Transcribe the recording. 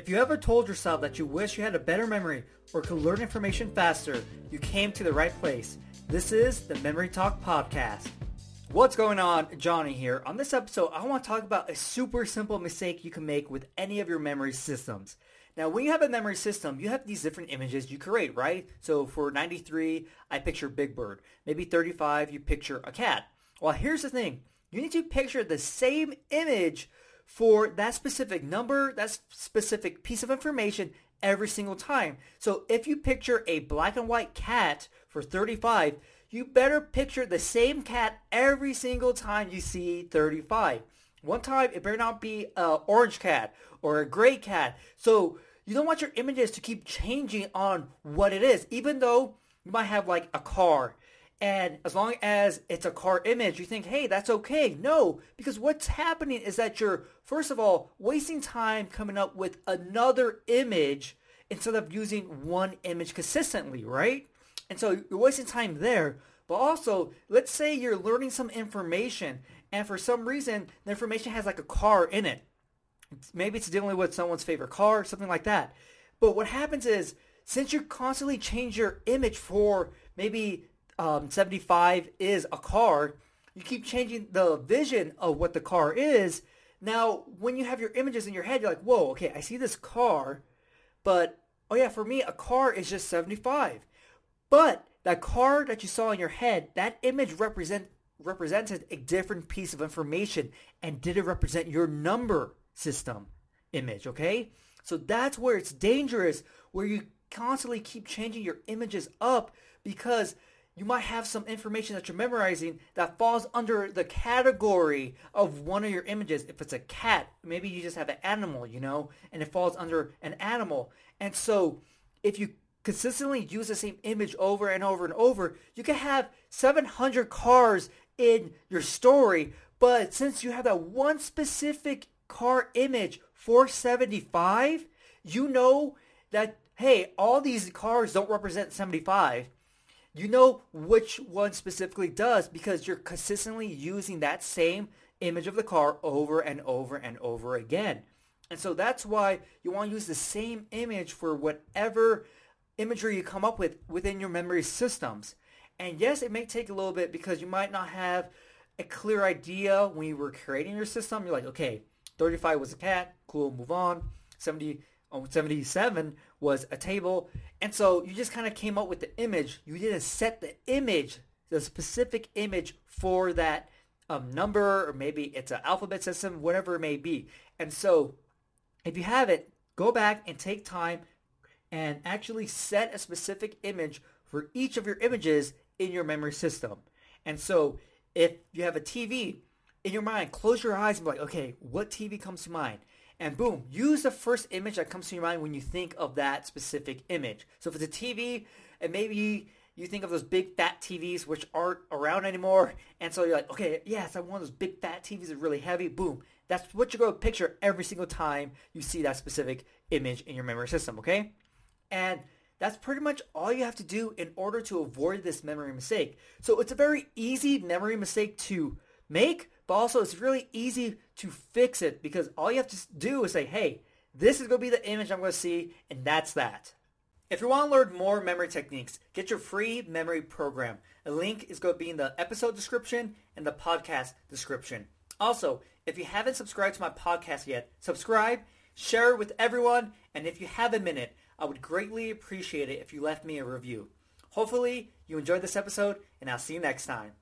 If you ever told yourself that you wish you had a better memory or could learn information faster, you came to the right place. This is the Memory Talk Podcast. What's going on? Johnny here. On this episode, I want to talk about a super simple mistake you can make with any of your memory systems. Now, when you have a memory system, you have these different images you create, right? So for 93, I picture Big Bird. Maybe 35, you picture a cat. Well, here's the thing. You need to picture the same image for that specific number, that specific piece of information every single time. So if you picture a black and white cat for 35, you better picture the same cat every single time you see 35. One time, it better not be an orange cat or a gray cat. So you don't want your images to keep changing on what it is, even though you might have like a car and as long as it's a car image, you think, hey, that's okay. No, because what's happening is that you're, first of all, wasting time coming up with another image instead of using one image consistently, right? And so you're wasting time there. But also, let's say you're learning some information and for some reason the information has like a car in it. Maybe it's dealing with someone's favorite car, something like that. But what happens is since you constantly change your image for maybe um, 75 is a car, you keep changing the vision of what the car is. Now, when you have your images in your head, you're like, whoa, okay, I see this car, but oh yeah, for me, a car is just 75. But that car that you saw in your head, that image represent represented a different piece of information and didn't represent your number system image, okay? So that's where it's dangerous, where you constantly keep changing your images up because you might have some information that you're memorizing that falls under the category of one of your images. If it's a cat, maybe you just have an animal, you know, and it falls under an animal. And so if you consistently use the same image over and over and over, you can have 700 cars in your story, but since you have that one specific car image 475, you know that, hey, all these cars don't represent 75 you know which one specifically does because you're consistently using that same image of the car over and over and over again. And so that's why you want to use the same image for whatever imagery you come up with within your memory systems. And yes, it may take a little bit because you might not have a clear idea when you were creating your system. You're like, okay, 35 was a cat, cool, move on. 70 77 was a table. And so you just kind of came up with the image. You didn't set the image, the specific image for that um, number, or maybe it's an alphabet system, whatever it may be. And so if you have it, go back and take time and actually set a specific image for each of your images in your memory system. And so if you have a TV in your mind, close your eyes and be like, okay, what TV comes to mind? And boom, use the first image that comes to your mind when you think of that specific image. So if it's a TV, and maybe you think of those big fat TVs which aren't around anymore, and so you're like, okay, yes, I want those big fat TVs that are really heavy. Boom, that's what you're going to picture every single time you see that specific image in your memory system. Okay, and that's pretty much all you have to do in order to avoid this memory mistake. So it's a very easy memory mistake to make, but also it's really easy to fix it because all you have to do is say, hey, this is going to be the image I'm going to see, and that's that. If you want to learn more memory techniques, get your free memory program. A link is going to be in the episode description and the podcast description. Also, if you haven't subscribed to my podcast yet, subscribe, share it with everyone, and if you have a minute, I would greatly appreciate it if you left me a review. Hopefully, you enjoyed this episode, and I'll see you next time.